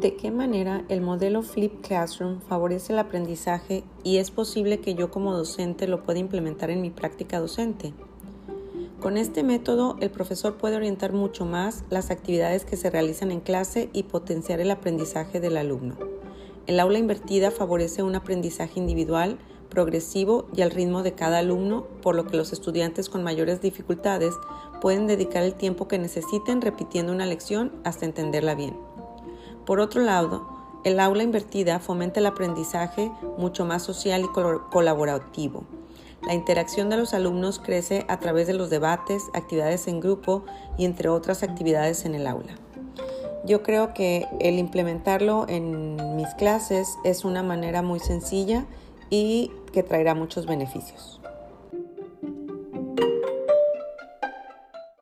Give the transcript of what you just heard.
¿De qué manera el modelo Flip Classroom favorece el aprendizaje y es posible que yo como docente lo pueda implementar en mi práctica docente? Con este método, el profesor puede orientar mucho más las actividades que se realizan en clase y potenciar el aprendizaje del alumno. El aula invertida favorece un aprendizaje individual, progresivo y al ritmo de cada alumno, por lo que los estudiantes con mayores dificultades pueden dedicar el tiempo que necesiten repitiendo una lección hasta entenderla bien. Por otro lado, el aula invertida fomenta el aprendizaje mucho más social y colaborativo la interacción de los alumnos crece a través de los debates, actividades en grupo y entre otras actividades en el aula. Yo creo que el implementarlo en mis clases es una manera muy sencilla y que traerá muchos beneficios.